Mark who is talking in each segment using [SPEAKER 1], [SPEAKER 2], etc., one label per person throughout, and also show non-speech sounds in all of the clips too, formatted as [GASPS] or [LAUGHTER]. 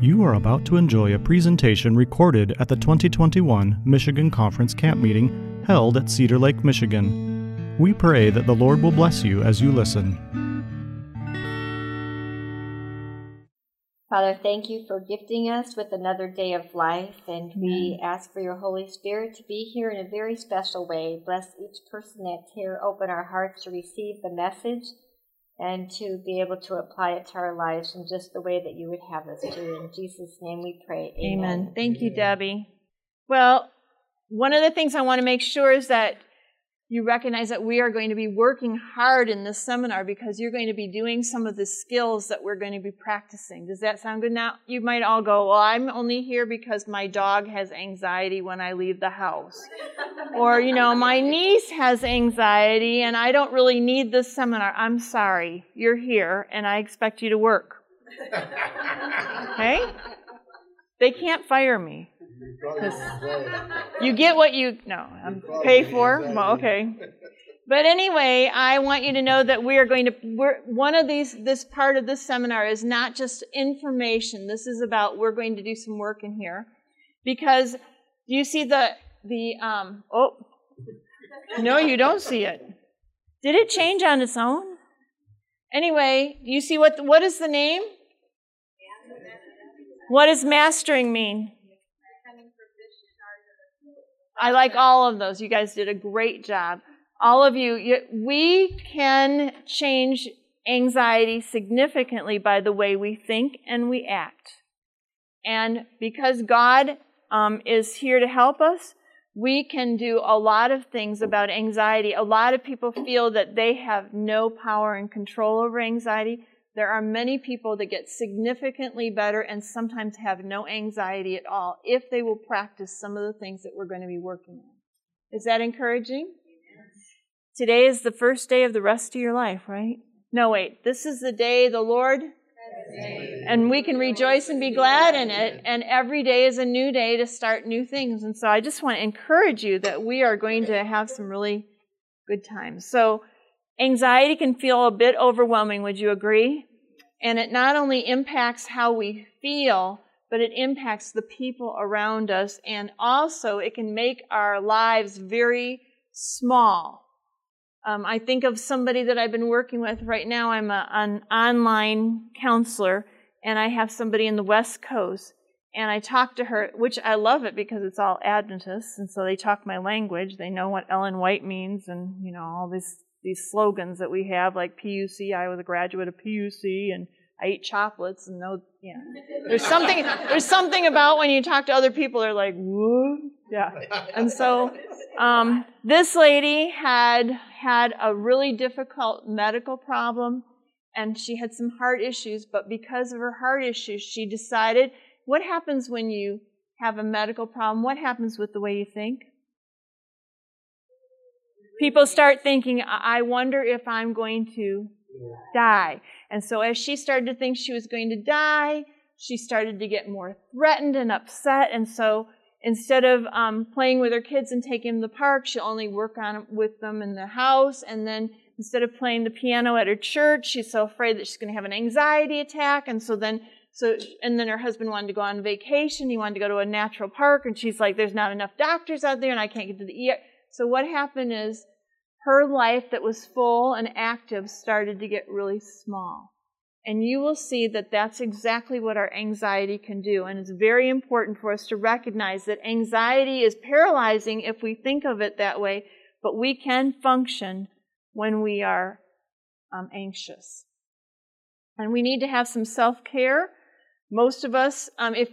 [SPEAKER 1] You are about to enjoy a presentation recorded at the 2021 Michigan Conference Camp Meeting held at Cedar Lake, Michigan. We pray that the Lord will bless you as you listen.
[SPEAKER 2] Father, thank you for gifting us with another day of life, and we ask for your Holy Spirit to be here in a very special way. Bless each person that's here. Open our hearts to receive the message and to be able to apply it to our lives in just the way that you would have us to. In Jesus' name we pray. Amen.
[SPEAKER 3] Amen. Thank you, Debbie. Well, one of the things I want to make sure is that you recognize that we are going to be working hard in this seminar because you're going to be doing some of the skills that we're going to be practicing. Does that sound good now? You might all go, well, I'm only here because my dog has anxiety when I leave the house. [LAUGHS] or, you know, my niece has anxiety and I don't really need this seminar. I'm sorry. You're here and I expect you to work. [LAUGHS] Okay? They can't fire me. You get what you no I'm pay for. Well, okay. But anyway, I want you to know that we are going to we're one of these this part of this seminar is not just information. This is about we're going to do some work in here. Because do you see the the um oh no you don't see it. Did it change on its own? Anyway, you see what what is the name? What does mastering mean? I like all of those. You guys did a great job. All of you, you, we can change anxiety significantly by the way we think and we act. And because God um, is here to help us, we can do a lot of things about anxiety. A lot of people feel that they have no power and control over anxiety. There are many people that get significantly better and sometimes have no anxiety at all if they will practice some of the things that we're going to be working on. Is that encouraging? Today is the first day of the rest of your life, right? No, wait. This is the day the Lord and we can rejoice and be glad in it. And every day is a new day to start new things. And so I just want to encourage you that we are going to have some really good times. So Anxiety can feel a bit overwhelming, would you agree? And it not only impacts how we feel, but it impacts the people around us, and also it can make our lives very small. Um, I think of somebody that I've been working with right now. I'm a, an online counselor, and I have somebody in the West Coast. And I talk to her, which I love it because it's all Adventists, and so they talk my language. They know what Ellen White means, and you know all this these slogans that we have, like PUC. I was a graduate of PUC, and I ate chocolates, and no, yeah. There's something. There's something about when you talk to other people, they're like, what? Yeah. And so, um, this lady had had a really difficult medical problem, and she had some heart issues. But because of her heart issues, she decided, what happens when you have a medical problem? What happens with the way you think? People start thinking, I wonder if I'm going to die. And so as she started to think she was going to die, she started to get more threatened and upset. And so instead of um, playing with her kids and taking them to the park, she'll only work on with them in the house. And then instead of playing the piano at her church, she's so afraid that she's going to have an anxiety attack. And so then, so, and then her husband wanted to go on vacation. He wanted to go to a natural park. And she's like, there's not enough doctors out there and I can't get to the ER. So what happened is her life that was full and active started to get really small. And you will see that that's exactly what our anxiety can do. And it's very important for us to recognize that anxiety is paralyzing if we think of it that way, but we can function when we are um, anxious. And we need to have some self care. Most of us, um, if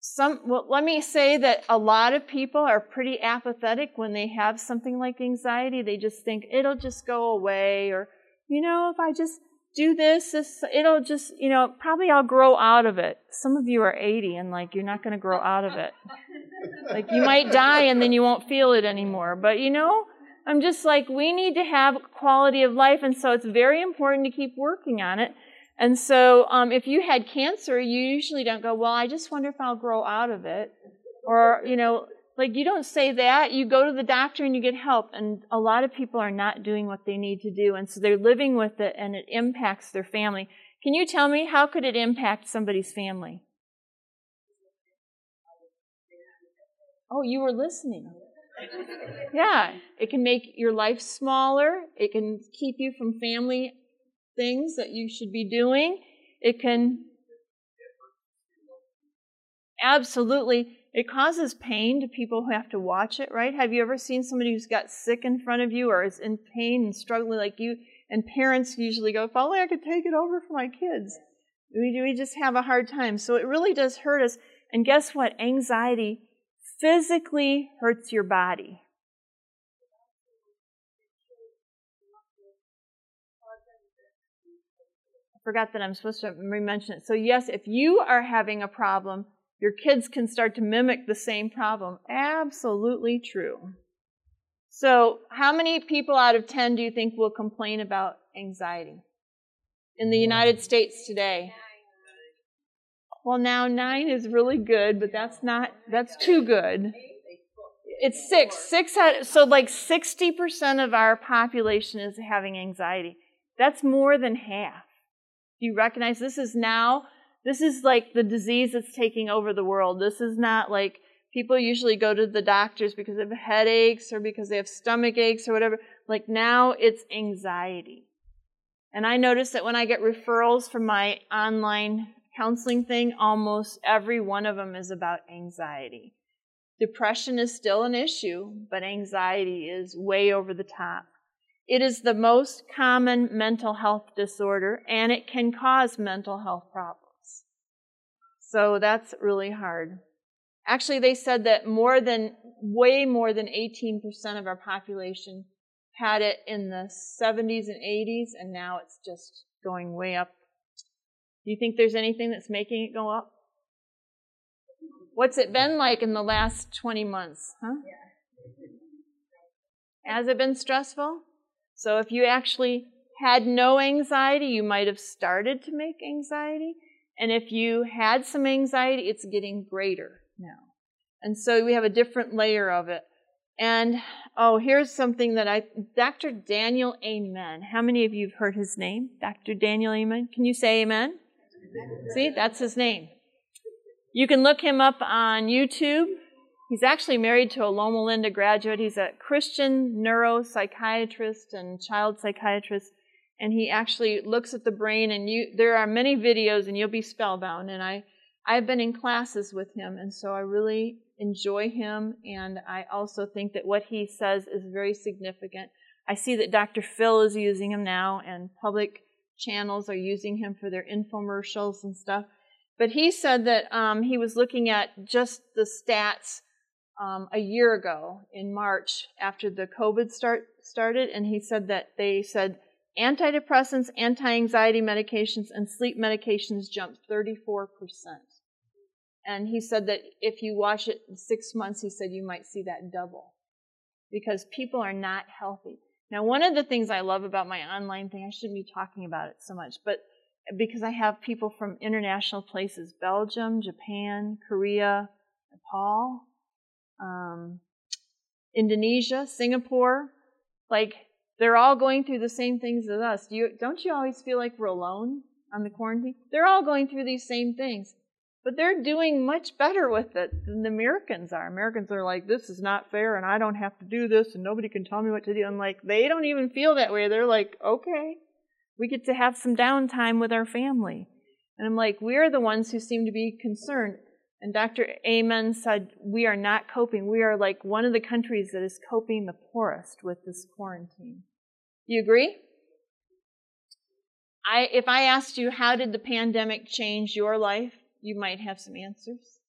[SPEAKER 3] some well let me say that a lot of people are pretty apathetic when they have something like anxiety. They just think it'll just go away or you know if i just do this this it'll just you know probably i'll grow out of it. Some of you are 80 and like you're not going to grow out of it. Like you might die and then you won't feel it anymore. But you know i'm just like we need to have quality of life and so it's very important to keep working on it and so, um, if you had cancer, you usually don't go, well, I just wonder if I'll grow out of it. Or, you know, Like, you don't say that. You go to the doctor and you get help. And a lot of people are not doing what they need to do. And so they're living with it and it impacts their family. Can you tell me how could it impact somebody's family? Oh, you were listening. Yeah, it can make your life smaller. It can keep you from family things that you should be doing. It can absolutely it causes pain to people who have to watch it, right? Have you ever seen somebody who's got sick in front of you or is in pain and struggling like you? And parents usually go, if only I could take it over for my kids. We, we just have a hard time. So it really does hurt us. And guess what? Anxiety physically hurts your body. Forgot that I'm supposed to re-mention it. So yes, if you are having a problem, your kids can start to mimic the same problem. Absolutely true. So, how many people out of 10 do you think will complain about anxiety in the United States today? Well, now nine is really good, but that's not, that's too good. It's six. Six out, so like 60% of our population is having anxiety. That's more than half. Do you recognize this is now this is like the disease that's taking over the world. This is not like people usually go to the doctors because they have headaches or because they have stomach aches or whatever. Like now it's anxiety. And I notice that when I get referrals from my online counseling thing, almost every one of them is about anxiety. Depression is still an issue, but anxiety is way over the top. It is the most common mental health disorder, and it can cause mental health problems. So that's really hard. Actually, they said that more than, way more than 18% of our population had it in the 70s and 80s, and now it's just going way up. Do you think there's anything that's making it go up? What's it been like in the last 20 months? Huh? Yeah. Has it been stressful? So if you actually had no anxiety, you might have started to make anxiety. And if you had some anxiety, it's getting greater now. And so we have a different layer of it. And oh, here's something that I, Dr. Daniel Amen. How many of you have heard his name? Dr. Daniel Amen. Can you say Amen? See, that's his name. You can look him up on YouTube. He's actually married to a Loma Linda graduate. He's a Christian neuropsychiatrist and child psychiatrist and he actually looks at the brain and you there are many videos and you'll be spellbound and i i've been in classes with him and so i really enjoy him and i also think that what he says is very significant i see that dr phil is using him now and public channels are using him for their infomercials and stuff but he said that um, he was looking at just the stats um, a year ago in march after the covid start started and he said that they said Antidepressants, anti anxiety medications, and sleep medications jumped 34%. And he said that if you watch it in six months, he said you might see that double because people are not healthy. Now, one of the things I love about my online thing, I shouldn't be talking about it so much, but because I have people from international places Belgium, Japan, Korea, Nepal, um, Indonesia, Singapore like they're all going through the same things as us. Do you, don't you always feel like we're alone on the quarantine? They're all going through these same things. But they're doing much better with it than the Americans are. Americans are like, this is not fair and I don't have to do this and nobody can tell me what to do. I'm like, they don't even feel that way. They're like, okay, we get to have some downtime with our family. And I'm like, we're the ones who seem to be concerned. And Dr. Amen said, we are not coping. We are like one of the countries that is coping the poorest with this quarantine. You agree? I, if I asked you, how did the pandemic change your life? You might have some answers.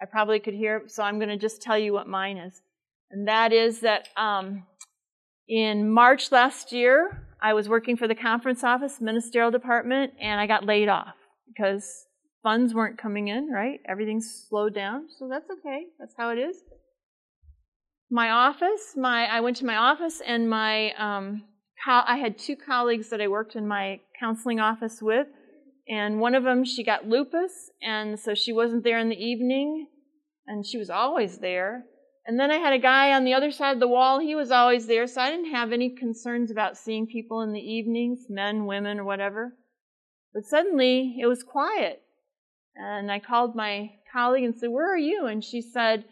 [SPEAKER 3] I probably could hear, so I'm going to just tell you what mine is. And that is that um, in March last year, I was working for the conference office, ministerial department, and I got laid off because funds weren't coming in, right? Everything's slowed down, so that's okay. That's how it is. My office, my I went to my office, and my um, I had two colleagues that I worked in my counseling office with, and one of them she got lupus, and so she wasn't there in the evening, and she was always there. And then I had a guy on the other side of the wall. He was always there, so I didn't have any concerns about seeing people in the evenings, men, women, or whatever. But suddenly it was quiet. And I called my colleague and said, Where are you? And she said,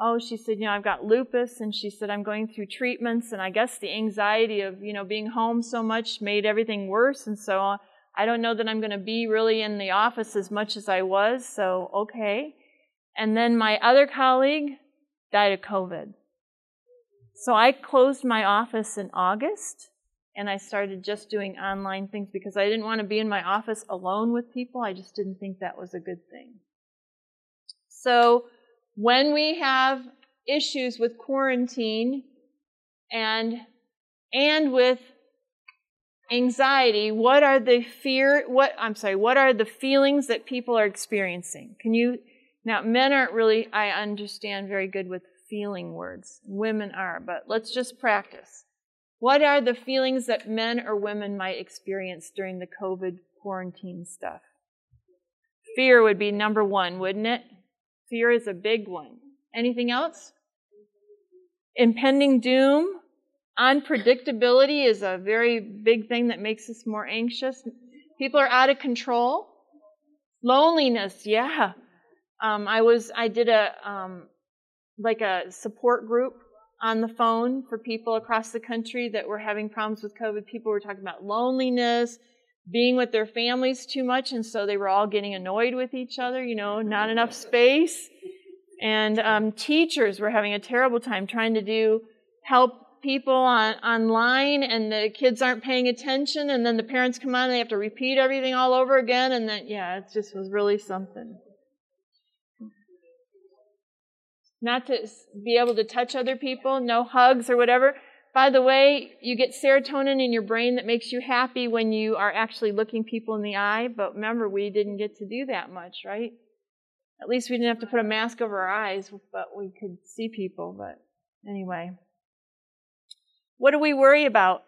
[SPEAKER 3] Oh, she said, You know, I've got lupus. And she said, I'm going through treatments. And I guess the anxiety of, you know, being home so much made everything worse. And so uh, I don't know that I'm going to be really in the office as much as I was. So, okay. And then my other colleague, died of COVID. So I closed my office in August and I started just doing online things because I didn't want to be in my office alone with people. I just didn't think that was a good thing. So when we have issues with quarantine and and with anxiety, what are the fear what I'm sorry, what are the feelings that people are experiencing? Can you now, men aren't really, I understand, very good with feeling words. Women are, but let's just practice. What are the feelings that men or women might experience during the COVID quarantine stuff? Fear would be number one, wouldn't it? Fear is a big one. Anything else? Impending doom. Unpredictability is a very big thing that makes us more anxious. People are out of control. Loneliness, yeah. Um, I was I did a um, like a support group on the phone for people across the country that were having problems with COVID. People were talking about loneliness, being with their families too much, and so they were all getting annoyed with each other. You know, not enough space. And um, teachers were having a terrible time trying to do help people on online, and the kids aren't paying attention, and then the parents come on and they have to repeat everything all over again, and then yeah, it just was really something. Not to be able to touch other people, no hugs or whatever. By the way, you get serotonin in your brain that makes you happy when you are actually looking people in the eye, but remember, we didn't get to do that much, right? At least we didn't have to put a mask over our eyes, but we could see people. But anyway, what do we worry about?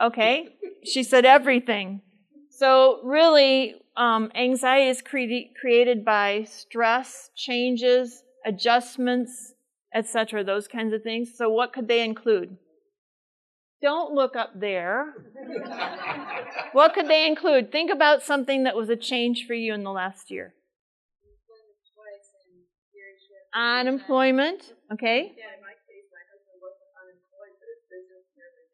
[SPEAKER 3] Okay, she said everything. So, really, um, anxiety is cre- created by stress, changes, adjustments, etc., those kinds of things. So, what could they include? Don't look up there. [LAUGHS] what could they include? Think about something that was a change for you in the last year. Unemployment, okay? Yeah,
[SPEAKER 4] in my case my husband works with unemployment, but it's business-related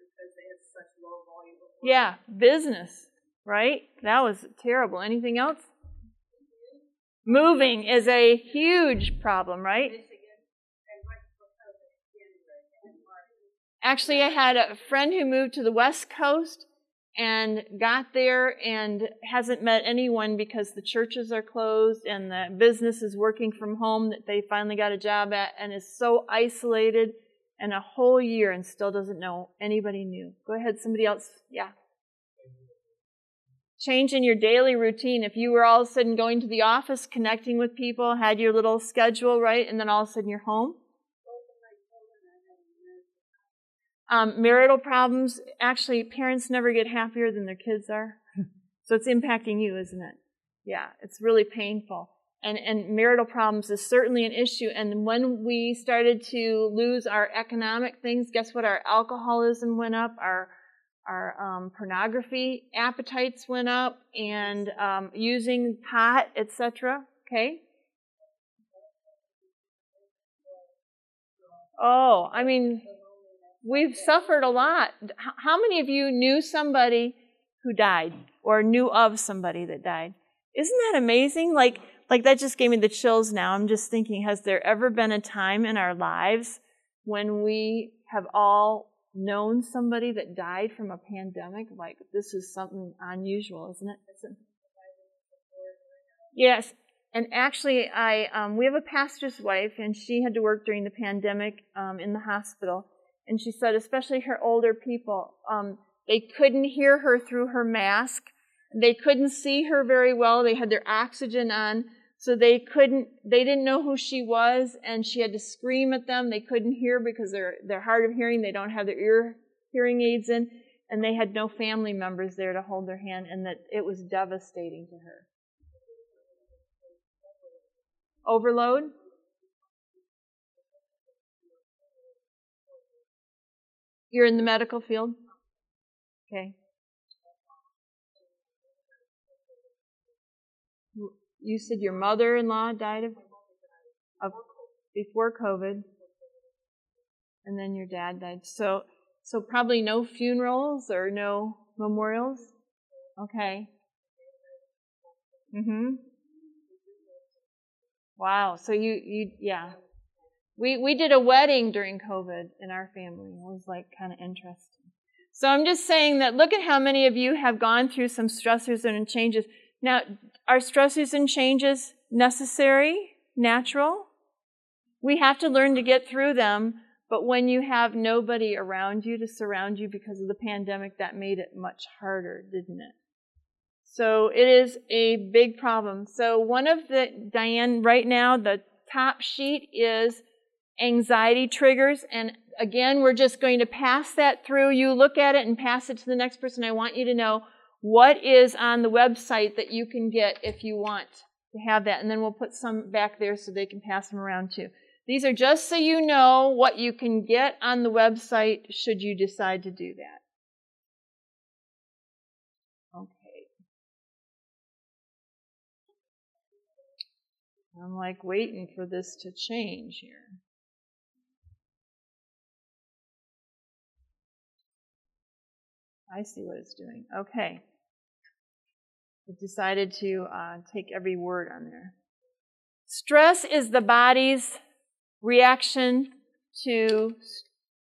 [SPEAKER 4] because they had such low volume. Yeah,
[SPEAKER 3] business right? That was terrible. Anything else? Moving is a huge problem, right? Actually, I had a friend who moved to the West Coast and got there and hasn't met anyone because the churches are closed and the business is working from home that they finally got a job at and is so isolated and a whole year and still doesn't know anybody new. Go ahead, somebody else. Yeah change in your daily routine. If you were all of a sudden going to the office, connecting with people, had your little schedule, right, and then all of a sudden you're home. Um, marital problems, actually, parents never get happier than their kids are. so it's impacting you, isn't it? Yeah, it's really painful. And, and marital problems is certainly an issue. And when we started to lose our economic things, guess what? Our alcoholism went up, our our um, pornography appetites went up and um, using pot, etc. Okay. Oh, I mean, we've suffered a lot. How many of you knew somebody who died or knew of somebody that died? Isn't that amazing? Like, like that just gave me the chills now. I'm just thinking, has there ever been a time in our lives when we have all known somebody that died from a pandemic, like this is something unusual, isn't it? Yes, and actually, I um, we have a pastor's wife, and she had to work during the pandemic um, in the hospital, and she said, especially her older people, um, they couldn't hear her through her mask, they couldn't see her very well, they had their oxygen on, so they couldn't, they didn't know who she was, and she had to scream at them. They couldn't hear because they're, they're hard of hearing. They don't have their ear hearing aids in, and they had no family members there to hold their hand, and that it was devastating to her. Overload? You're in the medical field? Okay. You said your mother in law died of, of before COVID, and then your dad died. So, so probably no funerals or no memorials. Okay. Mhm. Wow. So you you yeah. We we did a wedding during COVID in our family. It was like kind of interesting. So I'm just saying that look at how many of you have gone through some stressors and changes. Now, are stresses and changes necessary, natural? We have to learn to get through them, but when you have nobody around you to surround you because of the pandemic, that made it much harder, didn't it? So it is a big problem. So one of the, Diane, right now, the top sheet is anxiety triggers. And again, we're just going to pass that through. You look at it and pass it to the next person. I want you to know what is on the website that you can get if you want to have that. And then we'll put some back there so they can pass them around too. These are just so you know what you can get on the website should you decide to do that. Okay. I'm like waiting for this to change here. I see what it's doing. Okay. It decided to uh, take every word on there. Stress is the body's reaction to,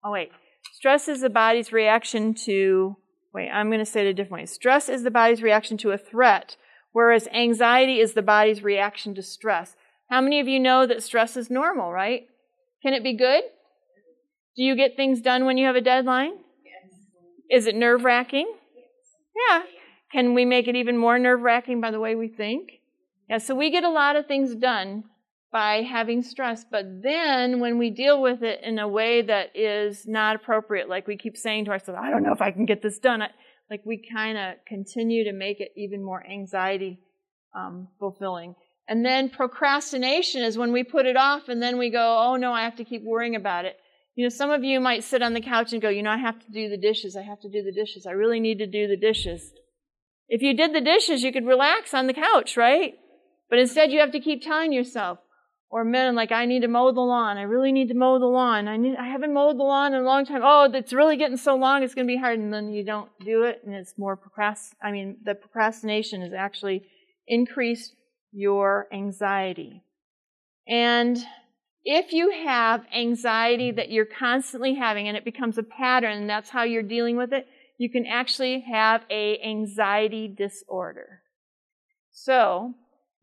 [SPEAKER 3] oh wait, stress is the body's reaction to, wait, I'm going to say it a different way. Stress is the body's reaction to a threat, whereas anxiety is the body's reaction to stress. How many of you know that stress is normal, right? Can it be good? Do you get things done when you have a deadline? Yes. Is it nerve wracking? Yes. Yeah. Can we make it even more nerve wracking by the way we think? Yeah, so we get a lot of things done by having stress, but then when we deal with it in a way that is not appropriate, like we keep saying to ourselves, I don't know if I can get this done, like we kind of continue to make it even more anxiety um, fulfilling. And then procrastination is when we put it off and then we go, oh no, I have to keep worrying about it. You know, some of you might sit on the couch and go, you know, I have to do the dishes. I have to do the dishes. I really need to do the dishes. If you did the dishes, you could relax on the couch, right? But instead, you have to keep telling yourself, or men like, I need to mow the lawn. I really need to mow the lawn. I need, I haven't mowed the lawn in a long time. Oh, it's really getting so long. It's going to be hard. And then you don't do it. And it's more procrast, I mean, the procrastination has actually increased your anxiety. And if you have anxiety that you're constantly having and it becomes a pattern and that's how you're dealing with it, you can actually have a anxiety disorder. So,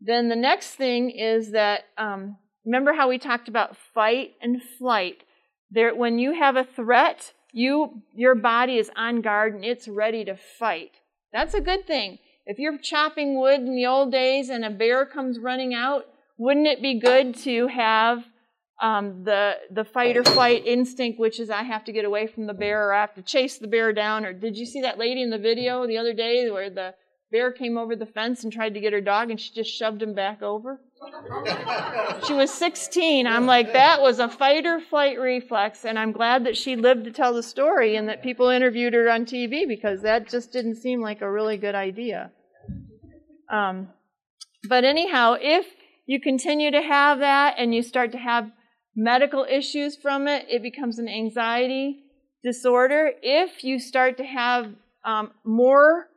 [SPEAKER 3] then the next thing is that um, remember how we talked about fight and flight. There, when you have a threat, you your body is on guard and it's ready to fight. That's a good thing. If you're chopping wood in the old days and a bear comes running out, wouldn't it be good to have um, the the fight or flight instinct, which is I have to get away from the bear or I have to chase the bear down? Or did you see that lady in the video the other day where the bear came over the fence and tried to get her dog and she just shoved him back over? she was 16. I'm like, that was a fight or flight reflex, and I'm glad that she lived to tell the story and that people interviewed her on TV because that just didn't seem like a really good idea. Um, but anyhow, if you continue to have that and you start to have medical issues from it, it becomes an anxiety disorder. If you start to have um, more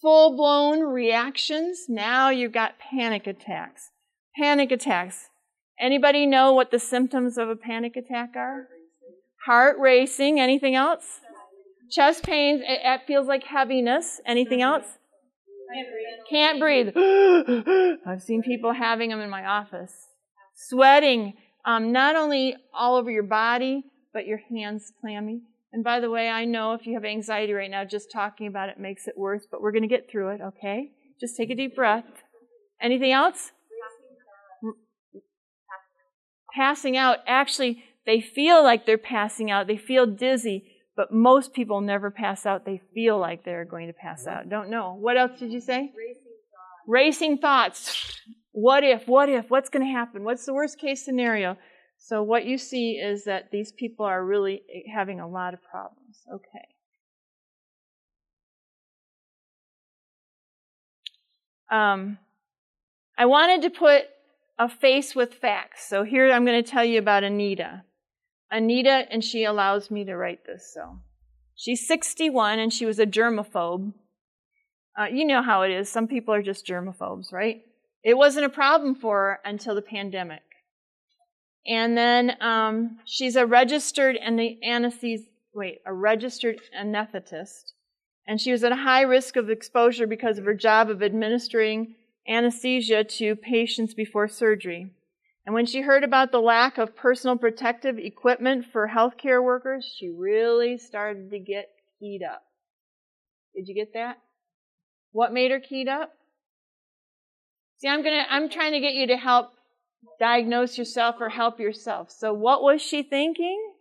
[SPEAKER 3] full blown reactions, now you've got panic attacks. Panic attacks. Anybody know what the symptoms of a panic attack are? Heart racing. Anything else? Chest pains. It, it feels like heaviness. Anything else? Can't breathe. [GASPS] I've seen people having them in my office. Sweating, um, not only all over your body, but your hands clammy. And by the way, I know if you have anxiety right now, just talking about it makes it worse, but we're going to get through it, okay? Just take a deep breath. Anything else? Passing out. Actually, they feel like they're passing out. They feel dizzy, but most people never pass out. They feel like they're going to pass out. Don't know. What else did you say? Racing thoughts. Racing thoughts. What if, what if, what's going to happen? What's the worst case scenario? So what you see is that these people are really having a lot of problems. Okay. Um, I wanted to put a face with facts. So here I'm going to tell you about Anita. Anita, and she allows me to write this. So she's 61 and she was a germaphobe. Uh, you know how it is. Some people are just germaphobes, right? It wasn't a problem for her until the pandemic. And then um, she's a registered anesthes- wait, a registered anesthetist. And she was at a high risk of exposure because of her job of administering anesthesia to patients before surgery. And when she heard about the lack of personal protective equipment for healthcare workers, she really started to get keyed up. Did you get that? What made her keyed up? See, I'm gonna, I'm trying to get you to help diagnose yourself or help yourself. So what was she thinking?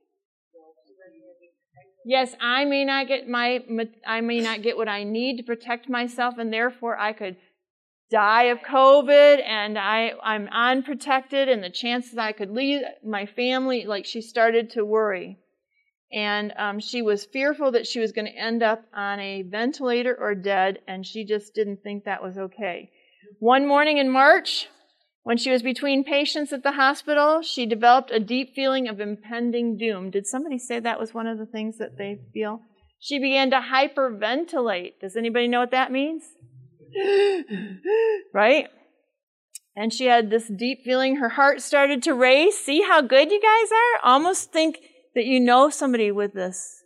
[SPEAKER 3] Yes, I may not get my, I may not get what I need to protect myself and therefore I could die of COVID and I, I'm unprotected and the chances I could leave my family, like she started to worry. And um, she was fearful that she was going to end up on a ventilator or dead, and she just didn't think that was okay. One morning in March, when she was between patients at the hospital, she developed a deep feeling of impending doom. Did somebody say that was one of the things that they feel? She began to hyperventilate. Does anybody know what that means? [GASPS] right? And she had this deep feeling. Her heart started to race. See how good you guys are? Almost think that you know somebody with this.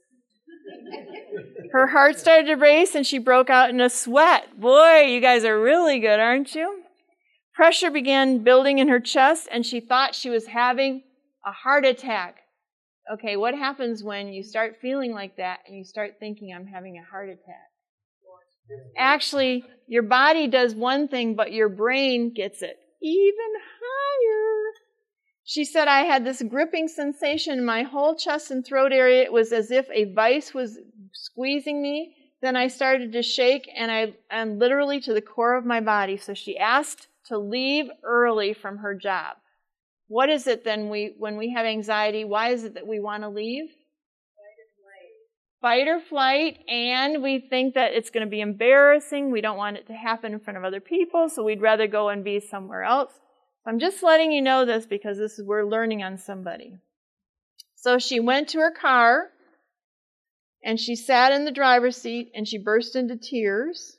[SPEAKER 3] Her heart started to race and she broke out in a sweat. Boy, you guys are really good, aren't you? Pressure began building in her chest and she thought she was having a heart attack. Okay, what happens when you start feeling like that and you start thinking, I'm having a heart attack? Actually, your body does one thing, but your brain gets it even higher. She said, I had this gripping sensation in my whole chest and throat area. It was as if a vice was squeezing me. Then I started to shake and I and literally to the core of my body. So she asked to leave early from her job. What is it then we when we have anxiety, why is it that we want to leave? fight or flight, and we think that it's going to be embarrassing. We don't want it to happen in front of other people, so we'd rather go and be somewhere else. I'm just letting you know this because this is we're learning on somebody. So she went to her car and she sat in the driver's seat and she burst into tears.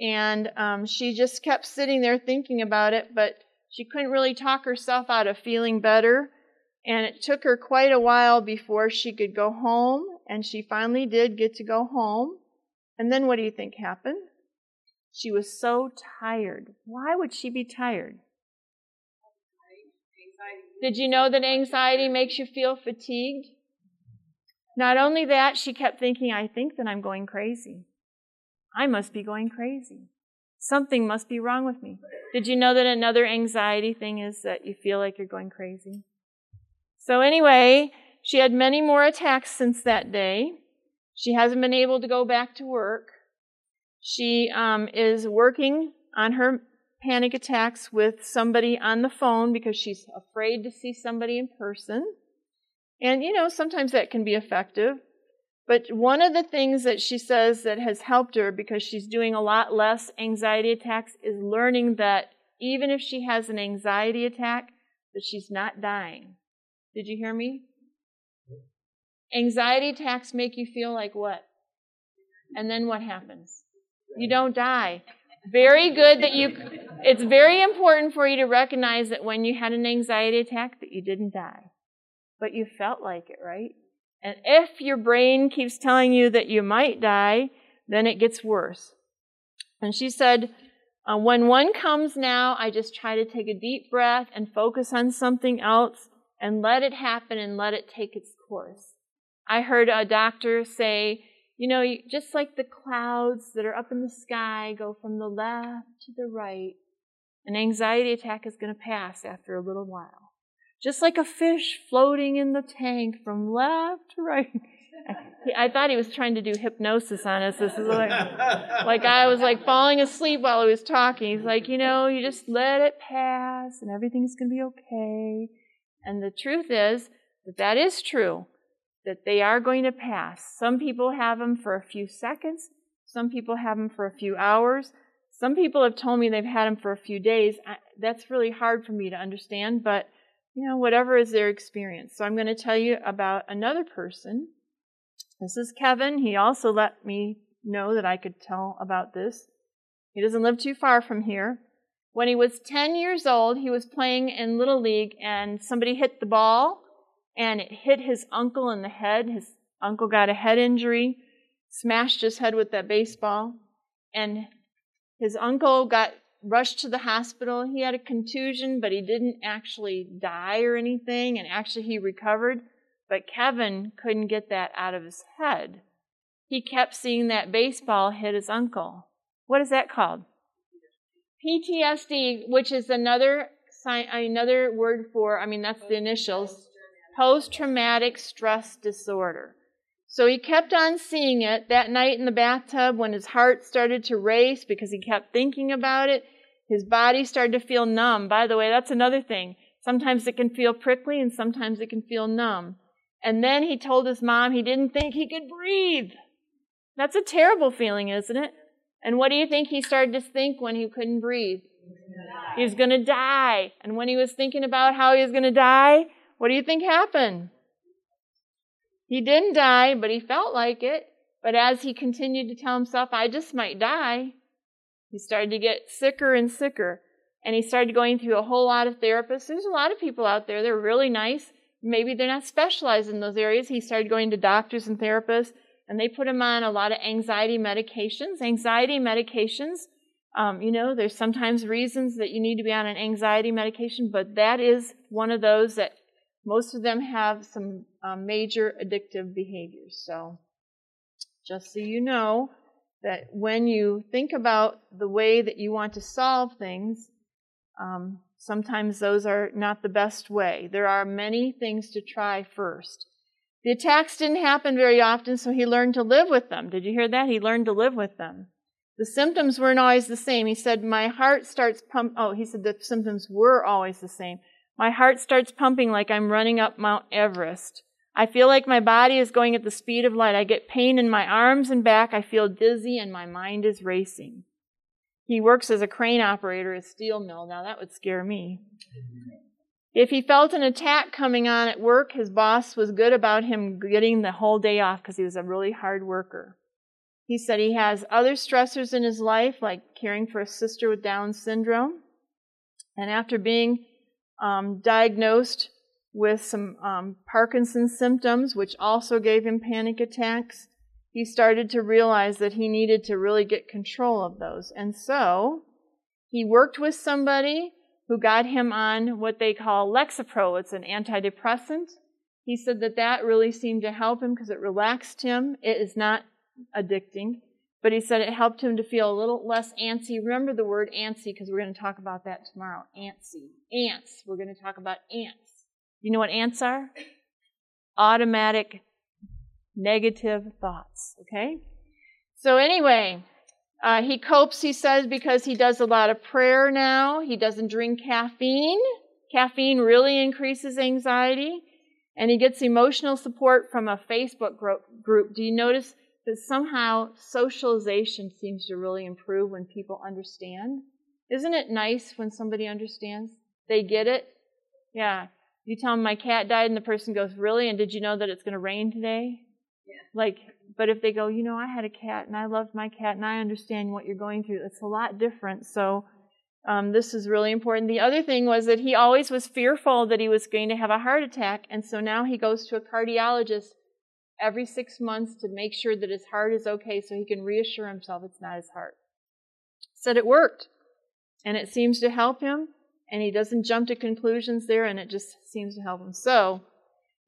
[SPEAKER 3] And um, she just kept sitting there thinking about it, but she couldn't really talk herself out of feeling better. And it took her quite a while before she could go home and she finally did get to go home. And then what do you think happened? She was so tired. Why would she be tired? Did you know that anxiety makes you feel fatigued? Not only that, she kept thinking, I think that I'm going crazy. I must be going crazy. Something must be wrong with me. Did you know that another anxiety thing is that you feel like you're going crazy? So, anyway, she had many more attacks since that day. She hasn't been able to go back to work. She um, is working on her panic attacks with somebody on the phone because she's afraid to see somebody in person. And, you know, sometimes that can be effective. But one of the things that she says that has helped her because she's doing a lot less anxiety attacks is learning that even if she has an anxiety attack, that she's not dying. Did you hear me? Anxiety attacks make you feel like what? And then what happens? You don't die. Very good that you, it's very important for you to recognize that when you had an anxiety attack that you didn't die. But you felt like it, right? And if your brain keeps telling you that you might die, then it gets worse. And she said, uh, when one comes now, I just try to take a deep breath and focus on something else and let it happen and let it take its course. I heard a doctor say, you know, just like the clouds that are up in the sky go from the left to the right, an anxiety attack is going to pass after a little while. Just like a fish floating in the tank from left to right, I thought he was trying to do hypnosis on us. This is like, like I was like falling asleep while he was talking. He's like, you know, you just let it pass and everything's going to be okay. And the truth is that that is true, that they are going to pass. Some people have them for a few seconds. Some people have them for a few hours. Some people have told me they've had them for a few days. I, that's really hard for me to understand, but you know, whatever is their experience. So I'm going to tell you about another person. This is Kevin. He also let me know that I could tell about this. He doesn't live too far from here. When he was 10 years old, he was playing in Little League and somebody hit the ball and it hit his uncle in the head. His uncle got a head injury, smashed his head with that baseball, and his uncle got rushed to the hospital. He had a contusion, but he didn't actually die or anything, and actually he recovered. But Kevin couldn't get that out of his head. He kept seeing that baseball hit his uncle. What is that called? PTSD, which is another sign, another word for, I mean, that's the initials, post traumatic stress disorder. So he kept on seeing it that night in the bathtub when his heart started to race because he kept thinking about it. His body started to feel numb. By the way, that's another thing. Sometimes it can feel prickly and sometimes it can feel numb. And then he told his mom he didn't think he could breathe. That's a terrible feeling, isn't it? And what do you think he started to think when he couldn't breathe? He was going to die. And when he was thinking about how he was going to die, what do you think happened? He didn't die, but he felt like it. But as he continued to tell himself, I just might die, he started to get sicker and sicker. And he started going through a whole lot of therapists. There's a lot of people out there, they're really nice. Maybe they're not specialized in those areas. He started going to doctors and therapists, and they put him on a lot of anxiety medications. Anxiety medications, um, you know, there's sometimes reasons that you need to be on an anxiety medication, but that is one of those that most of them have some um, major addictive behaviors. So, just so you know, that when you think about the way that you want to solve things, um, sometimes those are not the best way. There are many things to try first. The attacks didn't happen very often, so he learned to live with them. Did you hear that? He learned to live with them. The symptoms weren't always the same. He said, My heart starts pump. Oh, he said the symptoms were always the same. My heart starts pumping like I'm running up Mount Everest. I feel like my body is going at the speed of light. I get pain in my arms and back. I feel dizzy and my mind is racing. He works as a crane operator at a steel mill. Now that would scare me. If he felt an attack coming on at work, his boss was good about him getting the whole day off because he was a really hard worker. He said he has other stressors in his life, like caring for a sister with Down syndrome. And after being um, diagnosed with some um, Parkinson's symptoms, which also gave him panic attacks. He started to realize that he needed to really get control of those. And so he worked with somebody who got him on what they call Lexapro. It's an antidepressant. He said that that really seemed to help him because it relaxed him. It is not addicting. But he said it helped him to feel a little less antsy. Remember the word antsy because we're going to talk about that tomorrow. Antsy. Ants. We're going to talk about ants. You know what ants are? Automatic negative thoughts. Okay? So, anyway, uh, he copes, he says, because he does a lot of prayer now. He doesn't drink caffeine. Caffeine really increases anxiety. And he gets emotional support from a Facebook group. Do you notice that somehow socialization seems to really improve when people understand. Isn't it nice when somebody understands? They get it? Yeah. You tell them my cat died, and the person goes, Really? And did you know that it's going to rain today? Yeah. Like, but if they go, You know, I had a cat and I loved my cat and I understand what you're going through, it's a lot different. So, um, this is really important. The other thing was that he always was fearful that he was going to have a heart attack, and so now he goes to a cardiologist every six months to make sure that his heart is okay so he can reassure himself it's not his heart. Said it worked. And it seems to help him. And he doesn't jump to conclusions there, and it just seems to help him. So,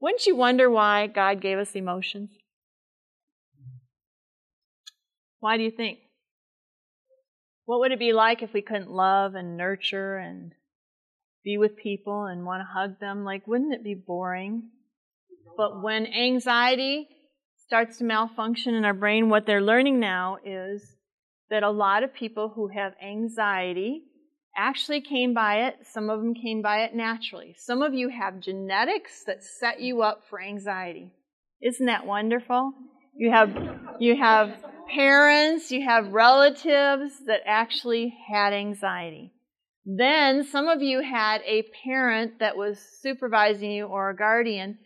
[SPEAKER 3] wouldn't you wonder why God gave us emotions? Why do you think? What would it be like if we couldn't love and nurture and be with people and want to hug them? Like, wouldn't it be boring? But when anxiety starts to malfunction in our brain, what they're learning now is that a lot of people who have anxiety actually came by it. Some of them came by it naturally. Some of you have genetics that set you up for anxiety. Isn't that wonderful? You have, you have parents, you have relatives that actually had anxiety. Then some of you had a parent that was supervising you or a guardian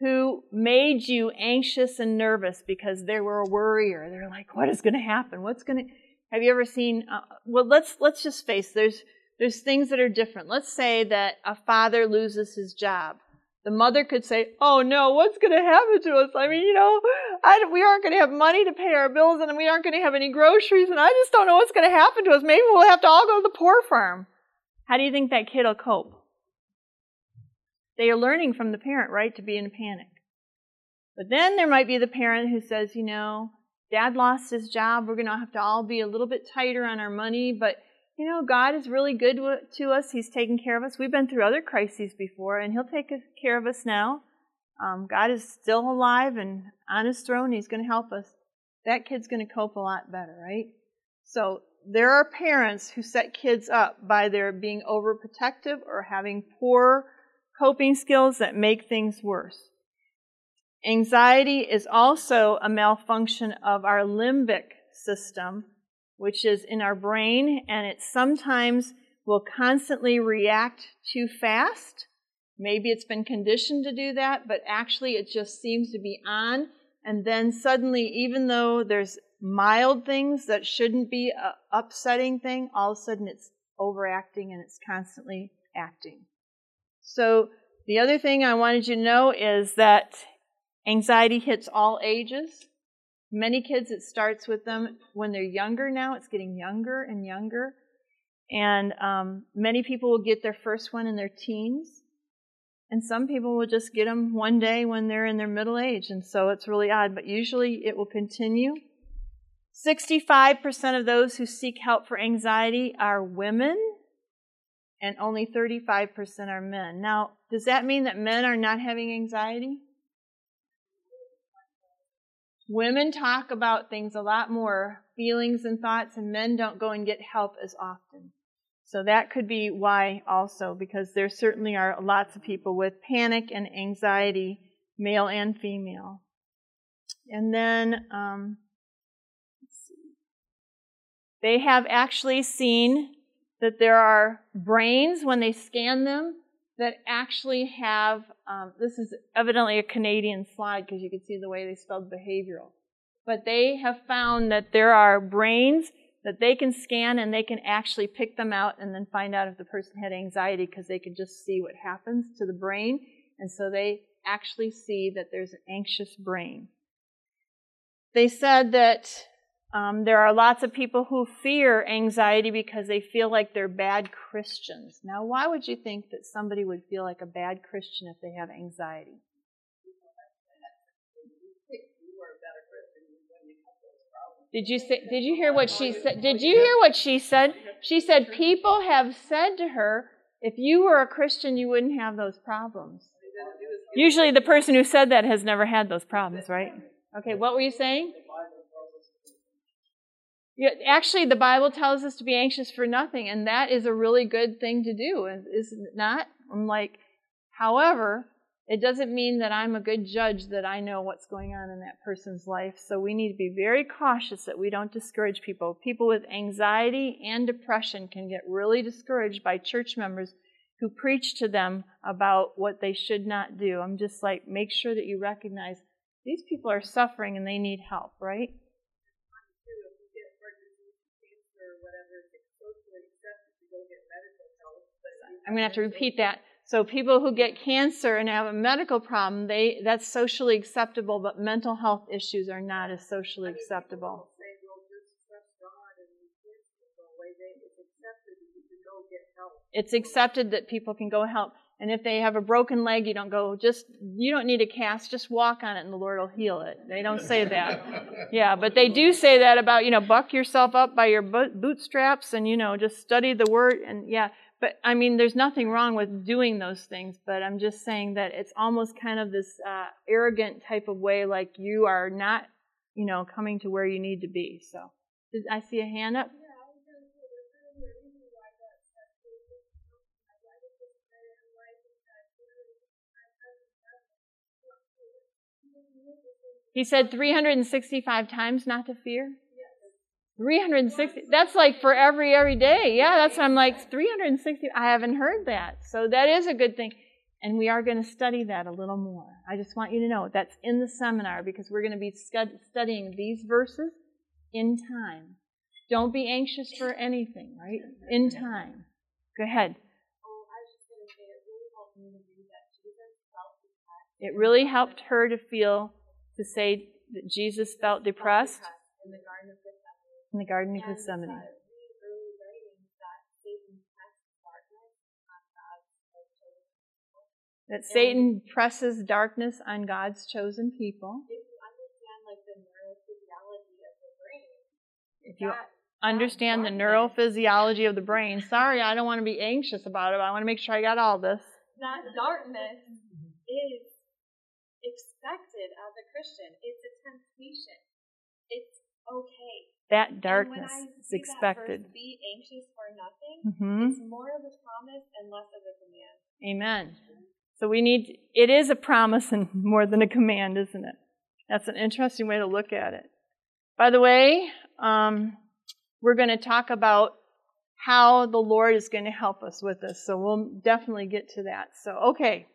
[SPEAKER 3] who made you anxious and nervous because they were a worrier. They're like, what is going to happen? What's going to have you ever seen uh, well let's let's just face there's there's things that are different. Let's say that a father loses his job. The mother could say, "Oh no, what's going to happen to us? I mean, you know, I, we aren't going to have money to pay our bills, and we aren't going to have any groceries, and I just don't know what's going to happen to us. Maybe we'll have to all go to the poor farm." How do you think that kid will cope? They are learning from the parent, right, to be in a panic. But then there might be the parent who says, you know, dad lost his job. We're going to have to all be a little bit tighter on our money, but you know, God is really good to us. He's taken care of us. We've been through other crises before, and He'll take care of us now. Um, God is still alive and on His throne. He's going to help us. That kid's going to cope a lot better, right? So there are parents who set kids up by their being overprotective or having poor coping skills that make things worse. Anxiety is also a malfunction of our limbic system, which is in our brain, and it sometimes will constantly react too fast. Maybe it's been conditioned to do that, but actually it just seems to be on. And then suddenly, even though there's mild things that shouldn't be a upsetting thing, all of a sudden it's overacting and it's constantly acting. So the other thing I wanted you to know is that anxiety hits all ages. Many kids, it starts with them when they're younger now. It's getting younger and younger. And um, many people will get their first one in their teens. And some people will just get them one day when they're in their middle age. And so it's really odd, but usually it will continue. 65% of those who seek help for anxiety are women, and only 35% are men. Now, does that mean that men are not having anxiety? Women talk about things a lot more, feelings and thoughts, and men don't go and get help as often. So that could be why also, because there certainly are lots of people with panic and anxiety, male and female. And then, um, they have actually seen that there are brains, when they scan them, that actually have, um, this is evidently a Canadian slide because you can see the way they spelled behavioral. But they have found that there are brains that they can scan and they can actually pick them out and then find out if the person had anxiety because they can just see what happens to the brain. And so they actually see that there's an anxious brain. They said that um, there are lots of people who fear anxiety because they feel like they're bad Christians. Now, why would you think that somebody would feel like a bad Christian if they have anxiety? Did you say, did you hear what she said? Did you hear what she said? She said people have said to her, if you were a Christian, you wouldn't have those problems. Usually the person who said that has never had those problems, right? Okay, what were you saying? Actually, the Bible tells us to be anxious for nothing, and that is a really good thing to do, is it not? I'm like, however, it doesn't mean that I'm a good judge that I know what's going on in that person's life. So we need to be very cautious that we don't discourage people. People with anxiety and depression can get really discouraged by church members who preach to them about what they should not do. I'm just like, make sure that you recognize these people are suffering and they need help, right? I'm going to have to repeat that. So people who get cancer and have a medical problem, they that's socially acceptable, but mental health issues are not as socially acceptable. It's accepted that people can go help. And if they have a broken leg, you don't go, just, you don't need a cast, just walk on it and the Lord will heal it. They don't say that. [LAUGHS] Yeah, but they do say that about, you know, buck yourself up by your bootstraps and, you know, just study the word. And yeah, but I mean, there's nothing wrong with doing those things, but I'm just saying that it's almost kind of this uh, arrogant type of way, like you are not, you know, coming to where you need to be. So, did I see a hand up? He said 365 times not to fear. 360 that's like for every every day. Yeah that's what i'm like 360 i haven't heard that. So that is a good thing. And we are going to study that a little more. I just want you to know that's in the seminar because we're going to be studying these verses in time. Don't be anxious for anything right? In time. Go ahead. It really helped her to feel to say that jesus felt depressed. in the Garden of Uh, Gethsemane. That Satan presses darkness on God's chosen people. If you understand the neurophysiology of the brain, sorry, I don't want to be anxious about it. I want to make sure I got all this.
[SPEAKER 4] That darkness is expected as a Christian. It's a temptation. It's okay
[SPEAKER 3] that darkness is expected.
[SPEAKER 4] Verse, be anxious for nothing.
[SPEAKER 3] Mm-hmm.
[SPEAKER 4] It's more of a promise and less of a command.
[SPEAKER 3] Amen. So we need, it is a promise and [LAUGHS] more than a command, isn't it? That's an interesting way to look at it. By the way, um, we're going to talk about how the Lord is going to help us with this. So we'll definitely get to that. So, okay.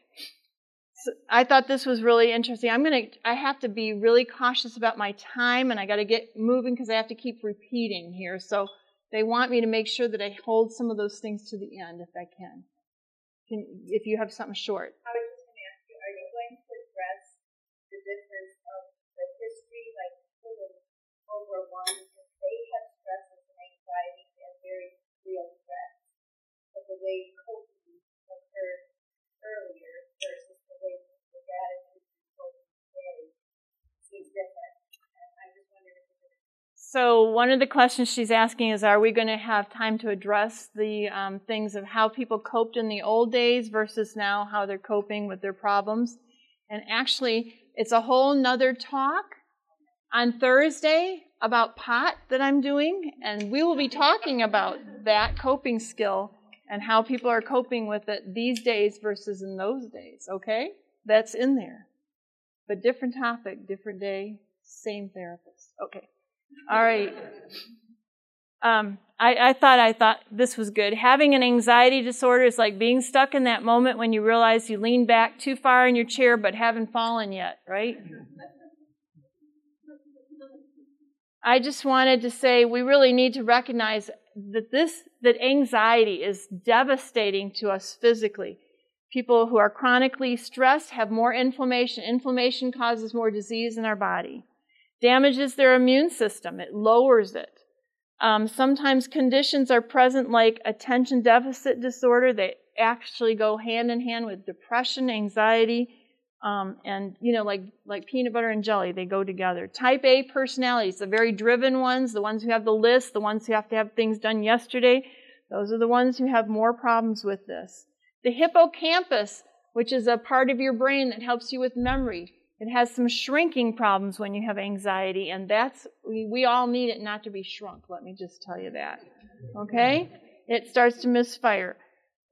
[SPEAKER 3] I thought this was really interesting. I'm going to, I have to be really cautious about my time and I got to get moving because I have to keep repeating here. So they want me to make sure that I hold some of those things to the end if I can. can if you have something short.
[SPEAKER 4] I was just going to ask you, are you going to address the difference of the history, like people over one, because they have stress and anxiety and very real stress, but the way coping
[SPEAKER 3] so one of the questions she's asking is, are we going to have time to address the um, things of how people coped in the old days versus now how they're coping with their problems? And actually, it's a whole nother talk on Thursday about pot that I'm doing, and we will be talking about that coping skill and how people are coping with it these days versus in those days, okay? That's in there. But different topic, different day, same therapist. Okay. All right. Um, I, I thought I thought this was good. Having an anxiety disorder is like being stuck in that moment when you realize you leaned back too far in your chair but haven't fallen yet, right? I just wanted to say we really need to recognize that this that anxiety is devastating to us physically. People who are chronically stressed have more inflammation. Inflammation causes more disease in our body, damages their immune system, it lowers it. Um, sometimes conditions are present like attention deficit disorder. They actually go hand in hand with depression, anxiety, um, and you know, like like peanut butter and jelly, they go together. Type A personalities, the very driven ones, the ones who have the list, the ones who have to have things done yesterday, those are the ones who have more problems with this. The hippocampus, which is a part of your brain that helps you with memory, it has some shrinking problems when you have anxiety, and that's, we, we all need it not to be shrunk, let me just tell you that. Okay? It starts to misfire.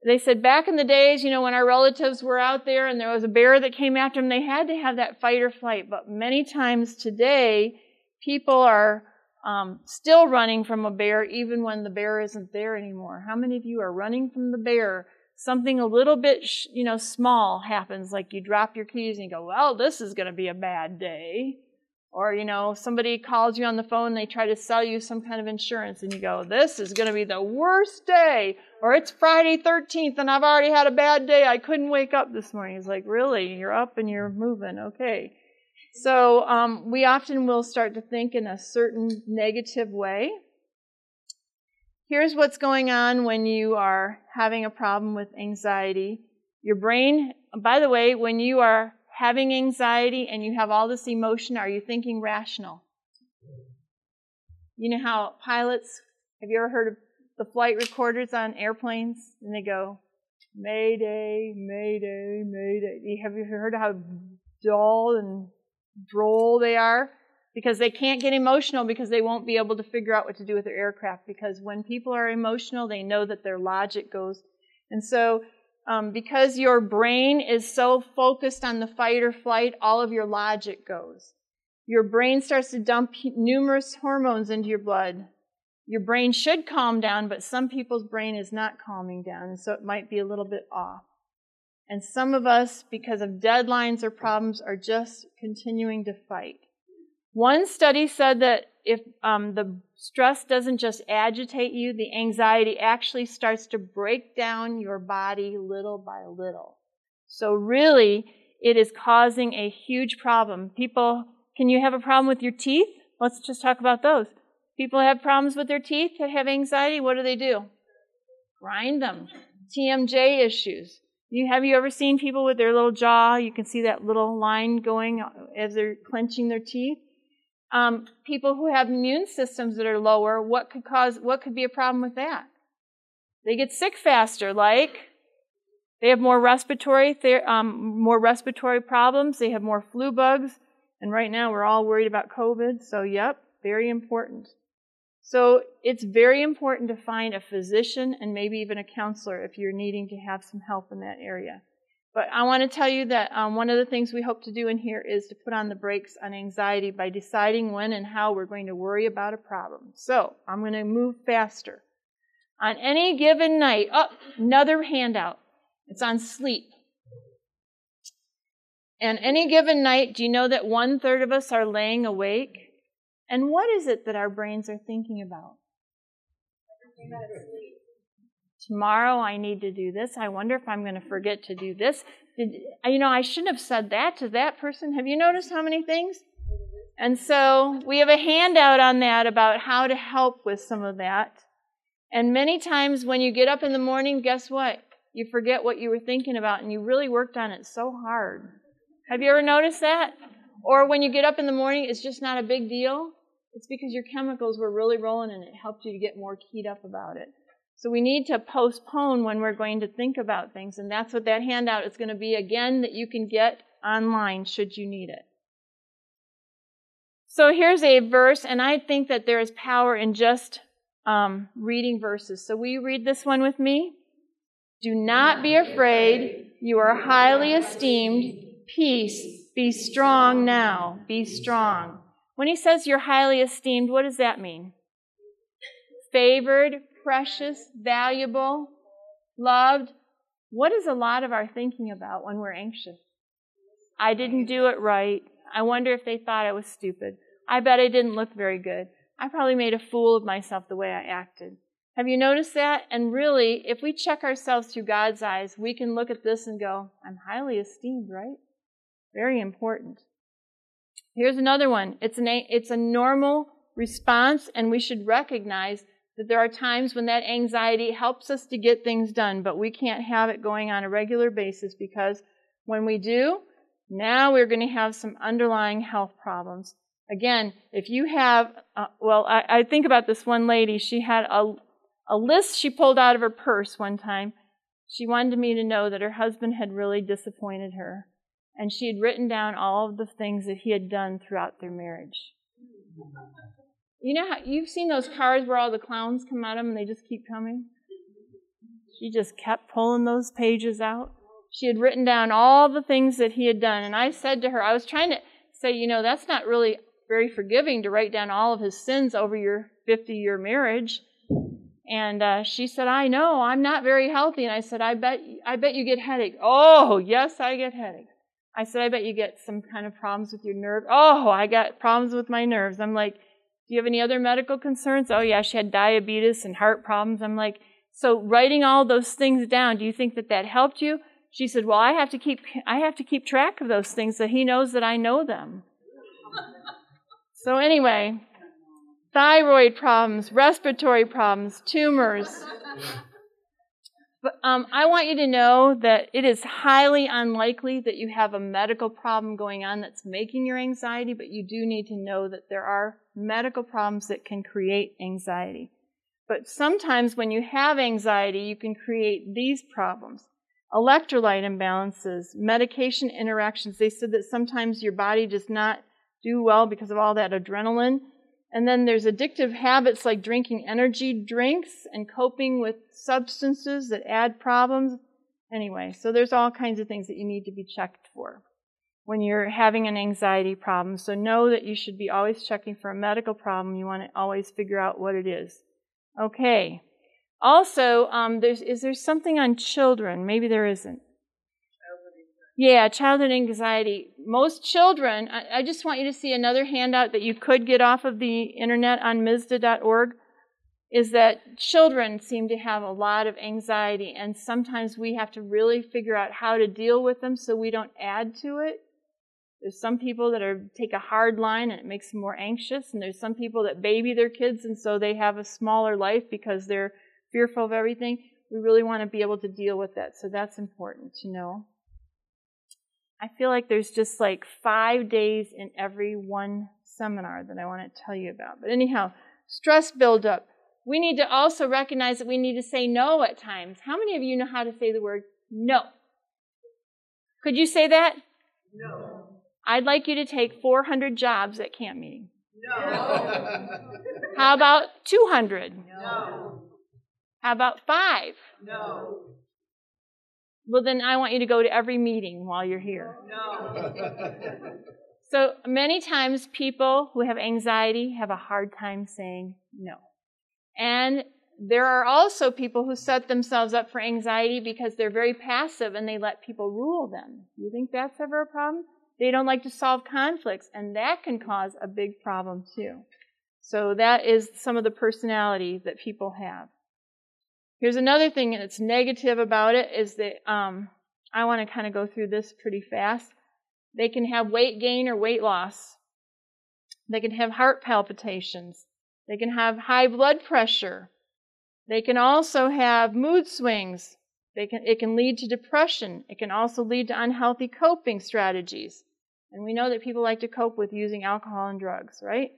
[SPEAKER 3] They said back in the days, you know, when our relatives were out there and there was a bear that came after them, they had to have that fight or flight. But many times today, people are um, still running from a bear even when the bear isn't there anymore. How many of you are running from the bear something a little bit, you know, small happens, like you drop your keys and you go, well, this is going to be a bad day. Or, you know, somebody calls you on the phone, they try to sell you some kind of insurance, and you go, this is going to be the worst day. Or it's Friday 13th, and I've already had a bad day. I couldn't wake up this morning. It's like, really? You're up and you're moving. Okay. So um, we often will start to think in a certain negative way. Here's what's going on when you are having a problem with anxiety. Your brain, by the way, when you are having anxiety and you have all this emotion, are you thinking rational? You know how pilots, have you ever heard of the flight recorders on airplanes and they go, Mayday, Mayday, Mayday. Have you heard how dull and droll they are? Because they can't get emotional because they won't be able to figure out what to do with their aircraft. Because when people are emotional, they know that their logic goes. And so, um, because your brain is so focused on the fight or flight, all of your logic goes. Your brain starts to dump numerous hormones into your blood your brain should calm down, but some people's brain is not calming down, and so it might be a little bit off. And some of us, because of deadlines or problems, are just continuing to fight. One study said that if um, the stress doesn't just agitate you, the anxiety actually starts to break down your body little by little. So, really, it is causing a huge problem. People, can you have a problem with your teeth? Let's just talk about those. People have problems with their teeth that have anxiety. What do they do? Grind them. TMJ issues. You, have you ever seen people with their little jaw? You can see that little line going as they're clenching their teeth. Um, people who have immune systems that are lower, what could cause? What could be a problem with that? They get sick faster. Like they have more respiratory, um, more respiratory problems. They have more flu bugs, and right now we're all worried about COVID. So, yep, very important. So it's very important to find a physician and maybe even a counselor if you're needing to have some help in that area. But I want to tell you that um, one of the things we hope to do in here is to put on the brakes on anxiety by deciding when and how we're going to worry about a problem. So I'm going to move faster. On any given night, oh, another handout. It's on sleep. And any given night, do you know that one third of us are laying awake? And what is it that our brains are thinking about? Tomorrow I need to do this. I wonder if I'm going to forget to do this. Did, you know, I shouldn't have said that to that person. Have you noticed how many things? And so we have a handout on that about how to help with some of that. And many times when you get up in the morning, guess what? You forget what you were thinking about and you really worked on it so hard. Have you ever noticed that? Or when you get up in the morning, it's just not a big deal. It's because your chemicals were really rolling and it helped you to get more keyed up about it. So we need to postpone when we're going to think about things. And that's what that handout is going to be again that you can get online should you need it. So here's a verse, and I think that there is power in just um, reading verses. So will you read this one with me? Do not be afraid. You are highly esteemed. Peace. Be strong now. Be strong. When he says you're highly esteemed, what does that mean? Favored, precious, valuable, loved. What is a lot of our thinking about when we're anxious? I didn't do it right. I wonder if they thought I was stupid. I bet I didn't look very good. I probably made a fool of myself the way I acted. Have you noticed that? And really, if we check ourselves through God's eyes, we can look at this and go, I'm highly esteemed, right? Very important. Here's another one. It's, an, it's a normal response, and we should recognize that there are times when that anxiety helps us to get things done, but we can't have it going on a regular basis because when we do, now we're going to have some underlying health problems. Again, if you have, uh, well, I, I think about this one lady. She had a, a list she pulled out of her purse one time. She wanted me to know that her husband had really disappointed her and she had written down all of the things that he had done throughout their marriage. You know how you've seen those cars where all the clowns come at them and they just keep coming? She just kept pulling those pages out. She had written down all the things that he had done. And I said to her, I was trying to say, you know, that's not really very forgiving to write down all of his sins over your 50 year marriage. And uh, she said, I know, I'm not very healthy. And I said, I bet, I bet you get headaches. Oh, yes, I get headaches. I said, I bet you get some kind of problems with your nerve. Oh, I got problems with my nerves. I'm like, do you have any other medical concerns? Oh, yeah, she had diabetes and heart problems. I'm like, so writing all those things down, do you think that that helped you? She said, well, I have to keep, I have to keep track of those things so he knows that I know them. so anyway, thyroid problems, respiratory problems, tumors. But um, I want you to know that it is highly unlikely that you have a medical problem going on that's making your anxiety, but you do need to know that there are medical problems that can create anxiety. But sometimes when you have anxiety, you can create these problems. Electrolyte imbalances, medication interactions. They said that sometimes your body does not do well because of all that adrenaline. And then there's addictive habits like drinking energy drinks and coping with substances that add problems. Anyway, so there's all kinds of things that you need to be checked for when you're having an anxiety problem. So know that you should be always checking for a medical problem. You want to always figure out what it is. Okay. Also, um, is there something on children? Maybe there isn't. Yeah, childhood anxiety. Most children, I, I, just want you to see another handout that you could get off of the internet on MSDA.org, is that children seem to have a lot of anxiety, and sometimes we have to really figure out how to deal with them so we don't add to it. There's some people that are take a hard line and it makes them more anxious, and there's some people that baby their kids and so they have a smaller life because they're fearful of everything. We really want to be able to deal with that, so that's important to know. I feel like there's just like five days in every one seminar that I want to tell you about. But anyhow, stress buildup. We need to also recognize that we need to say no at times. How many of you know how to say the word no? Could you say that?
[SPEAKER 4] No.
[SPEAKER 3] I'd like you to take 400 jobs at camp meeting.
[SPEAKER 4] No. [LAUGHS]
[SPEAKER 3] How about 200?
[SPEAKER 4] No.
[SPEAKER 3] How about five?
[SPEAKER 4] No.
[SPEAKER 3] Well, then I want you to go to every meeting while you're here.
[SPEAKER 4] No. [LAUGHS]
[SPEAKER 3] So many times people who have anxiety have a hard time saying no. And there are also people who set themselves up for anxiety because they're very passive and they let people rule them. You think that's ever a problem? They don't like to solve conflicts, and that can cause a big problem too. So that is some of the personality that people have. Here's another thing that's negative about it is that um, I want to kind of go through this pretty fast. They can have weight gain or weight loss. They can have heart palpitations. They can have high blood pressure. They can also have mood swings. They can, it can lead to depression. It can also lead to unhealthy coping strategies. And we know that people like to cope with using alcohol and drugs, right?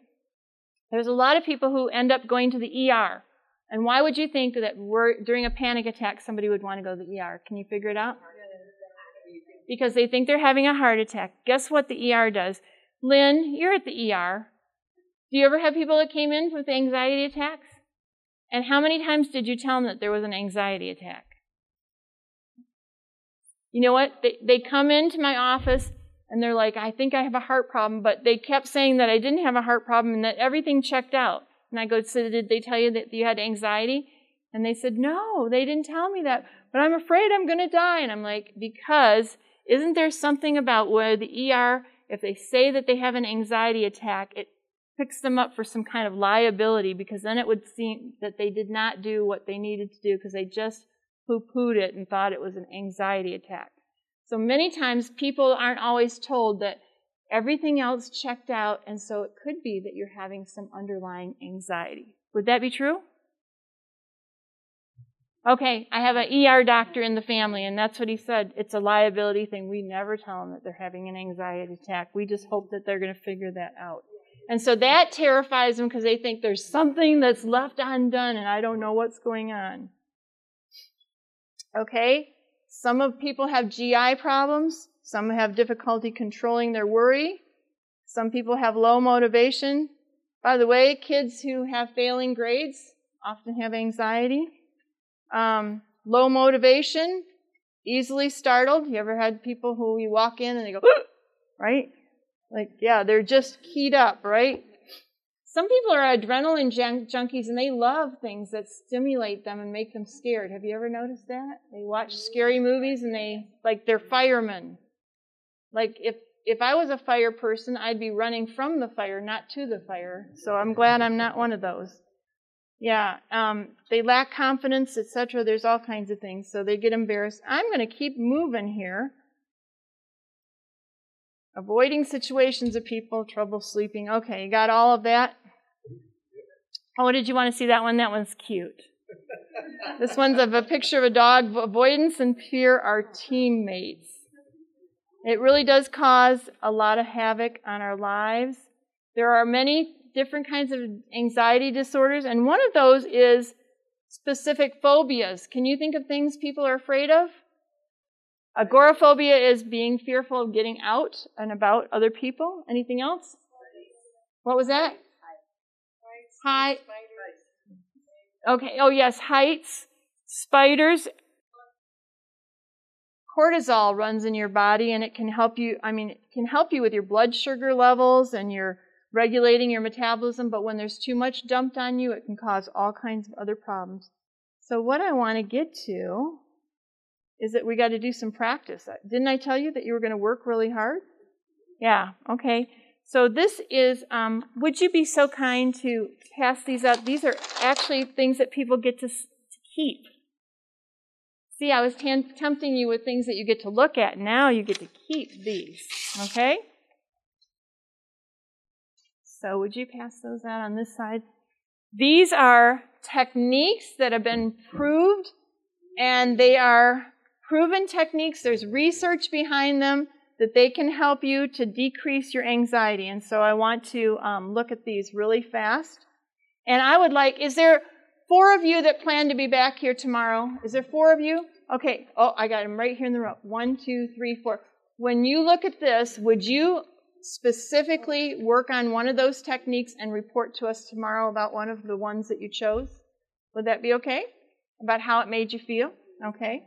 [SPEAKER 3] There's a lot of people who end up going to the ER. And why would you think that during a panic attack somebody would want to go to the ER? Can you figure it out? Because they think they're having a heart attack. Guess what the ER does? Lynn, you're at the ER. Do you ever have people that came in with anxiety attacks? And how many times did you tell them that there was an anxiety attack? You know what? They, they come into my office and they're like, I think I have a heart problem, but they kept saying that I didn't have a heart problem and that everything checked out. And I go, So did they tell you that you had anxiety? And they said, No, they didn't tell me that, but I'm afraid I'm going to die. And I'm like, Because isn't there something about where the ER, if they say that they have an anxiety attack, it picks them up for some kind of liability because then it would seem that they did not do what they needed to do because they just poo pooed it and thought it was an anxiety attack. So many times people aren't always told that everything else checked out, and so it could be that you're having some underlying anxiety. Would that be true? Okay, I have an ER doctor in the family, and that's what he said. It's a liability thing. We never tell them that they're having an anxiety attack. We just hope that they're going to figure that out. And so that terrifies them because they think there's something that's left undone and I don't know what's going on. Okay? Some of people have GI problems. Some have difficulty controlling their worry. Some people have low motivation. By the way, kids who have failing grades often have anxiety. Um, low motivation, easily startled. You ever had people who you walk in and they go, [GASPS] right? Like, yeah, they're just keyed up, right? Some people are adrenaline jun- junkies and they love things that stimulate them and make them scared. Have you ever noticed that? They watch scary movies and they, like, they're firemen. Like, if, if I was a fire person, I'd be running from the fire, not to the fire. So I'm glad I'm not one of those. Yeah, um, they lack confidence, etc. There's all kinds of things. So they get embarrassed. I'm going to keep moving here. Avoiding situations of people, trouble sleeping. Okay, you got all of that? Oh, did you want to see that one? That one's cute. this one's of a picture of a dog. Avoidance and fear are teammates. It really does cause a lot of havoc on our lives. There are many different kinds of anxiety disorders, and one of those is specific phobias. Can you think of things people are afraid of? Agoraphobia is being fearful of getting out and about other people. Anything else? What was that? Height. Okay. Oh, yes, heights, spiders. Cortisol runs in your body and it can help you, I mean, it can help you with your blood sugar levels and your regulating your metabolism, but when there's too much dumped on you, it can cause all kinds of other problems. So, what I want to get to is that we got to do some practice. Didn't I tell you that you were going to work really hard? Yeah, okay. So, this is, um, would you be so kind to pass these out? These are actually things that people get to, to keep. See, I was t- tempting you with things that you get to look at. Now you get to keep these, okay? So, would you pass those out on this side? These are techniques that have been proved, and they are proven techniques. There's research behind them that they can help you to decrease your anxiety. And so, I want to um, look at these really fast. And I would like, is there four of you that plan to be back here tomorrow? Is there four of you? Okay. Oh, I got them right here in the row. One, two, three, four. When you look at this, would you specifically work on one of those techniques and report to us tomorrow about one of the ones that you chose? Would that be okay? About how it made you feel? Okay.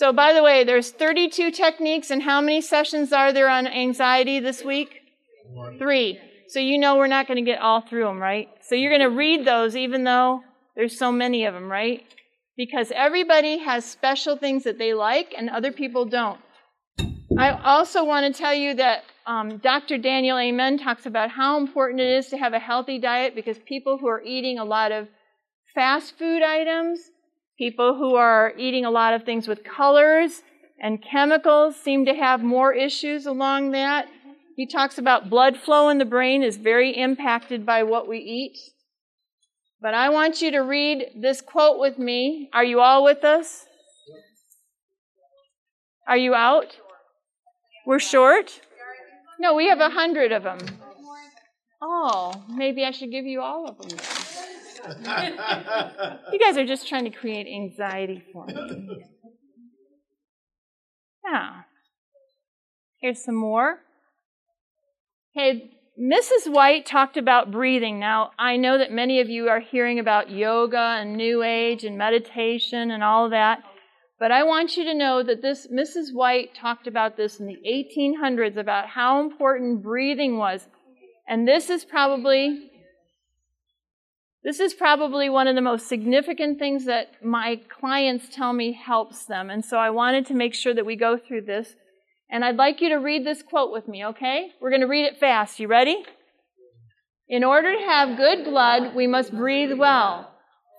[SPEAKER 3] So, by the way, there's 32 techniques, and how many sessions are there on anxiety this week? One. Three. So, you know we're not going to get all through them, right? So, you're going to read those even though there's so many of them, right? because everybody has special things that they like and other people don't. I also want to tell you that um, Dr. Daniel Amen talks about how important it is to have a healthy diet because people who are eating a lot of fast food items, people who are eating a lot of things with colors and chemicals seem to have more issues along that. He talks about blood flow in the brain is very impacted by what we eat. But I want you to read this quote with me. Are you all with us? Are you out? We're short? No, we have a hundred of them. Oh, maybe I should give you all of them. [LAUGHS] you guys are just trying to create anxiety for me. Yeah. Here's some more. Okay, Mrs. White talked about breathing. Now, I know that many of you are hearing about yoga and New Age and meditation and all that, but I want you to know that this Mrs. White talked about this in the 1800s about how important breathing was. And this is probably this is probably one of the most significant things that my clients tell me helps them. And so I wanted to make sure that we go through this. And I'd like you to read this quote with me, okay? We're going to read it fast. You ready? In order to have good blood, we must breathe well.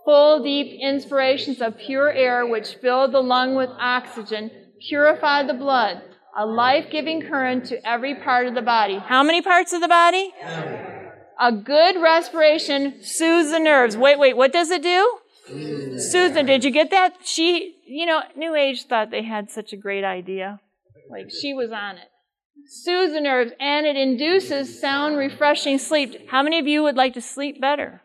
[SPEAKER 3] Full, deep inspirations of pure air which fill the lung with oxygen purify the blood, a life giving current to every part of the body. How many parts of the body? A good respiration soothes the nerves. Wait, wait, what does it do? Susan, did you get that? She, you know, New Age thought they had such a great idea. Like she was on it. Soothes the nerves and it induces sound, refreshing sleep. How many of you would like to sleep better?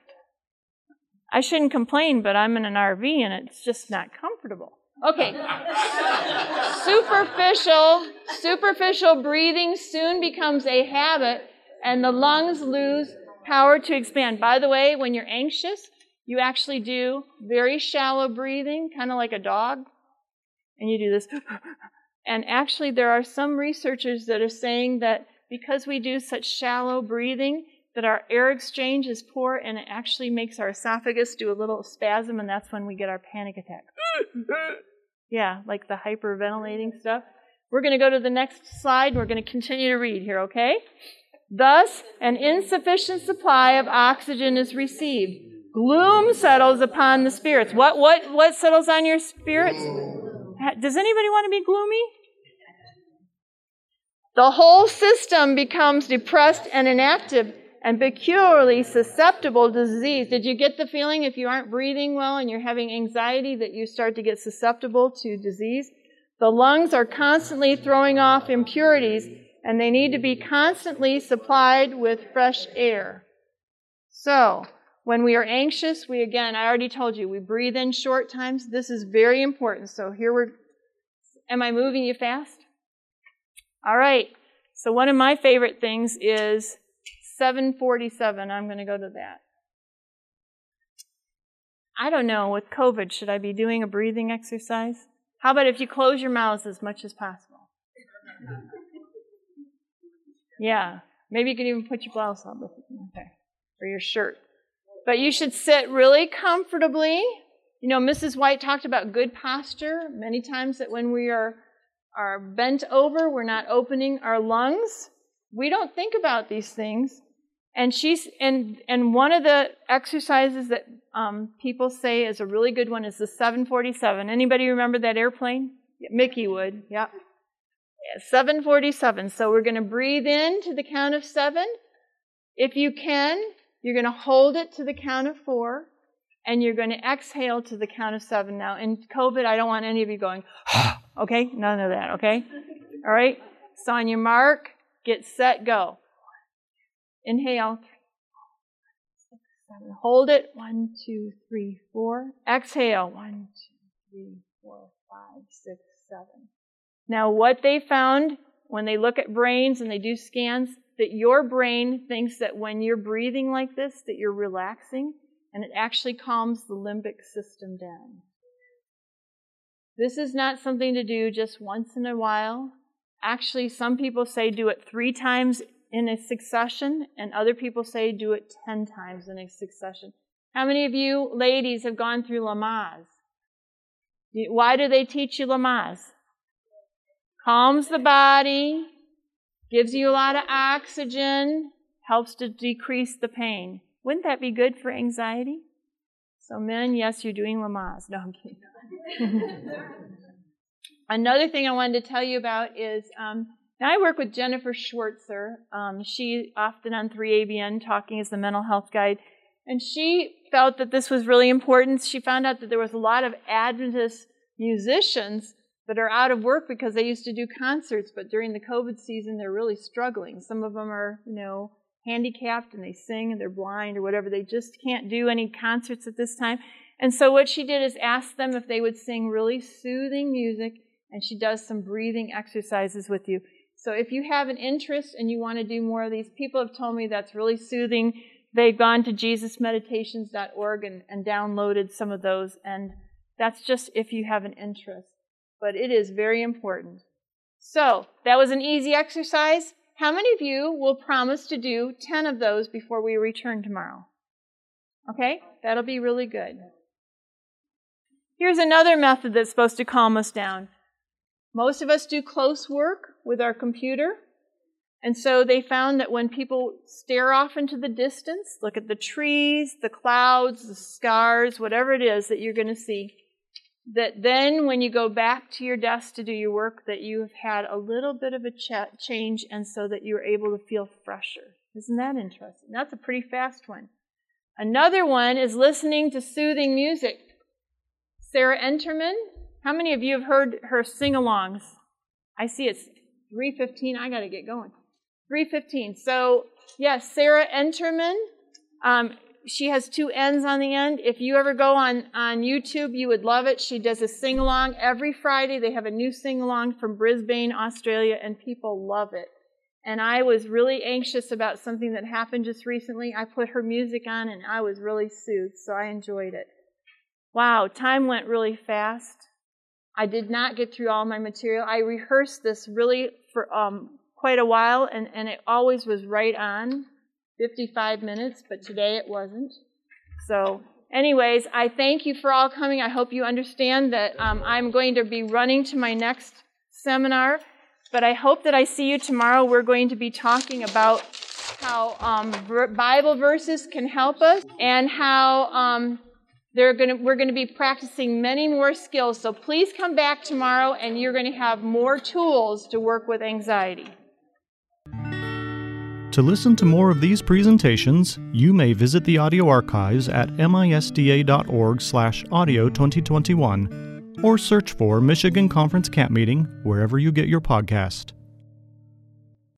[SPEAKER 3] I shouldn't complain, but I'm in an RV and it's just not comfortable. Okay. superficial, superficial breathing soon becomes a habit and the lungs lose power to expand. By the way, when you're anxious, you actually do very shallow breathing, kind of like a dog. And you do this [GASPS] and actually, there are some researchers that are saying that because we do such shallow breathing, that our air exchange is poor and it actually makes our esophagus do a little spasm, and that's when we get our panic attack. [LAUGHS] yeah, like the hyperventilating stuff. We're going to go to the next slide. We're going to continue to read here, okay? Thus, an insufficient supply of oxygen is received. Gloom settles upon the spirits. What, what, what settles on your spirits? Does anybody want to be gloomy? The whole system becomes depressed and inactive and peculiarly susceptible to disease. Did you get the feeling if you aren't breathing well and you're having anxiety that you start to get susceptible to disease? The lungs are constantly throwing off impurities and they need to be constantly supplied with fresh air. So, when we are anxious, we again, I already told you, we breathe in short times. This is very important. So here we're, am I moving you fast? All right. So one of my favorite things is 747. I'm going to go to that. I don't know, with COVID, should I be doing a breathing exercise? How about if you close your mouths as much as possible? Yeah. Maybe you can even put your blouse on with okay. or your shirt. But you should sit really comfortably. You know, Mrs. White talked about good posture many times that when we are, are bent over, we're not opening our lungs. We don't think about these things. And she's and and one of the exercises that um, people say is a really good one is the 747. Anybody remember that airplane? Mickey would. Yep. Yeah, 747. So we're going to breathe in to the count of seven. If you can, you're going to hold it to the count of four, and you're going to exhale to the count of seven. Now, in COVID, I don't want any of you going, okay? None of that, okay? All right? So on your mark, get set, go. Inhale. Hold it. One, two, three, four. Exhale. One, two, three, four, five, six, seven. Now, what they found when they look at brains and they do scans, that your brain thinks that when you're breathing like this, that you're relaxing, and it actually calms the limbic system down. This is not something to do just once in a while. Actually, some people say do it three times in a succession, and other people say do it ten times in a succession. How many of you ladies have gone through Lamaze? Why do they teach you Lamaze? Calms the body, gives you a lot of oxygen, helps to decrease the pain. Wouldn't that be good for anxiety? So, men, yes, you're doing Lamaze. No, I'm kidding. [LAUGHS] Another thing I wanted to tell you about is um, now I work with Jennifer Schwirzer. Um, she often on 3ABN talking as the mental health guide, and she felt that this was really important. She found out that there was a lot of Adventist musicians that are out of work because they used to do concerts, but during the COVID season, they're really struggling. Some of them are, you know, handicapped and they sing and they're blind or whatever. They just can't do any concerts at this time. And so what she did is ask them if they would sing really soothing music, and she does some breathing exercises with you. So if you have an interest and you want to do more of these, people have told me that's really soothing. They've gone to jesusmeditations.org and, and downloaded some of those, and that's just if you have an interest but it is very important. So, that was an easy exercise. How many of you will promise to do 10 of those before we return tomorrow? Okay? That'll be really good. Here's another method that's supposed to calm us down. Most of us do close work with our computer. And so they found that when people stare off into the distance, look at the trees, the clouds, the stars, whatever it is that you're going to see, that then when you go back to your desk to do your work that you have had a little bit of a ch- change and so that you're able to feel fresher. Isn't that interesting? That's a pretty fast one. Another one is listening to soothing music. Sarah Entermann how many of you have heard her sing-alongs? I see it's 3.15 i gotta get going. 3.15 so yes sarah Entermann um, she has two ends on the end. If you ever go on, on YouTube, you would love it. She does a sing along every Friday. They have a new sing along from Brisbane, Australia, and people love it. And I was really anxious about something that happened just recently. I put her music on and I was really soothed, so I enjoyed it. Wow, time went really fast. I did not get through all my material. I rehearsed this really for um, quite a while, and, and it always was right on. 55 minutes, but today it wasn't. So, anyways, I thank you for all coming. I hope you understand that um, I'm going to be running to my next seminar, but I hope that I see you tomorrow. We're going to be talking about how um, Bible verses can help us and how um, they're to, we're going to be practicing many more skills. So please come back tomorrow and you're going to have more tools to work with anxiety.
[SPEAKER 1] To listen to more of these presentations, you may visit the audio archives at misda.org/audio2021 or search for Michigan Conference Camp Meeting wherever you get your podcast.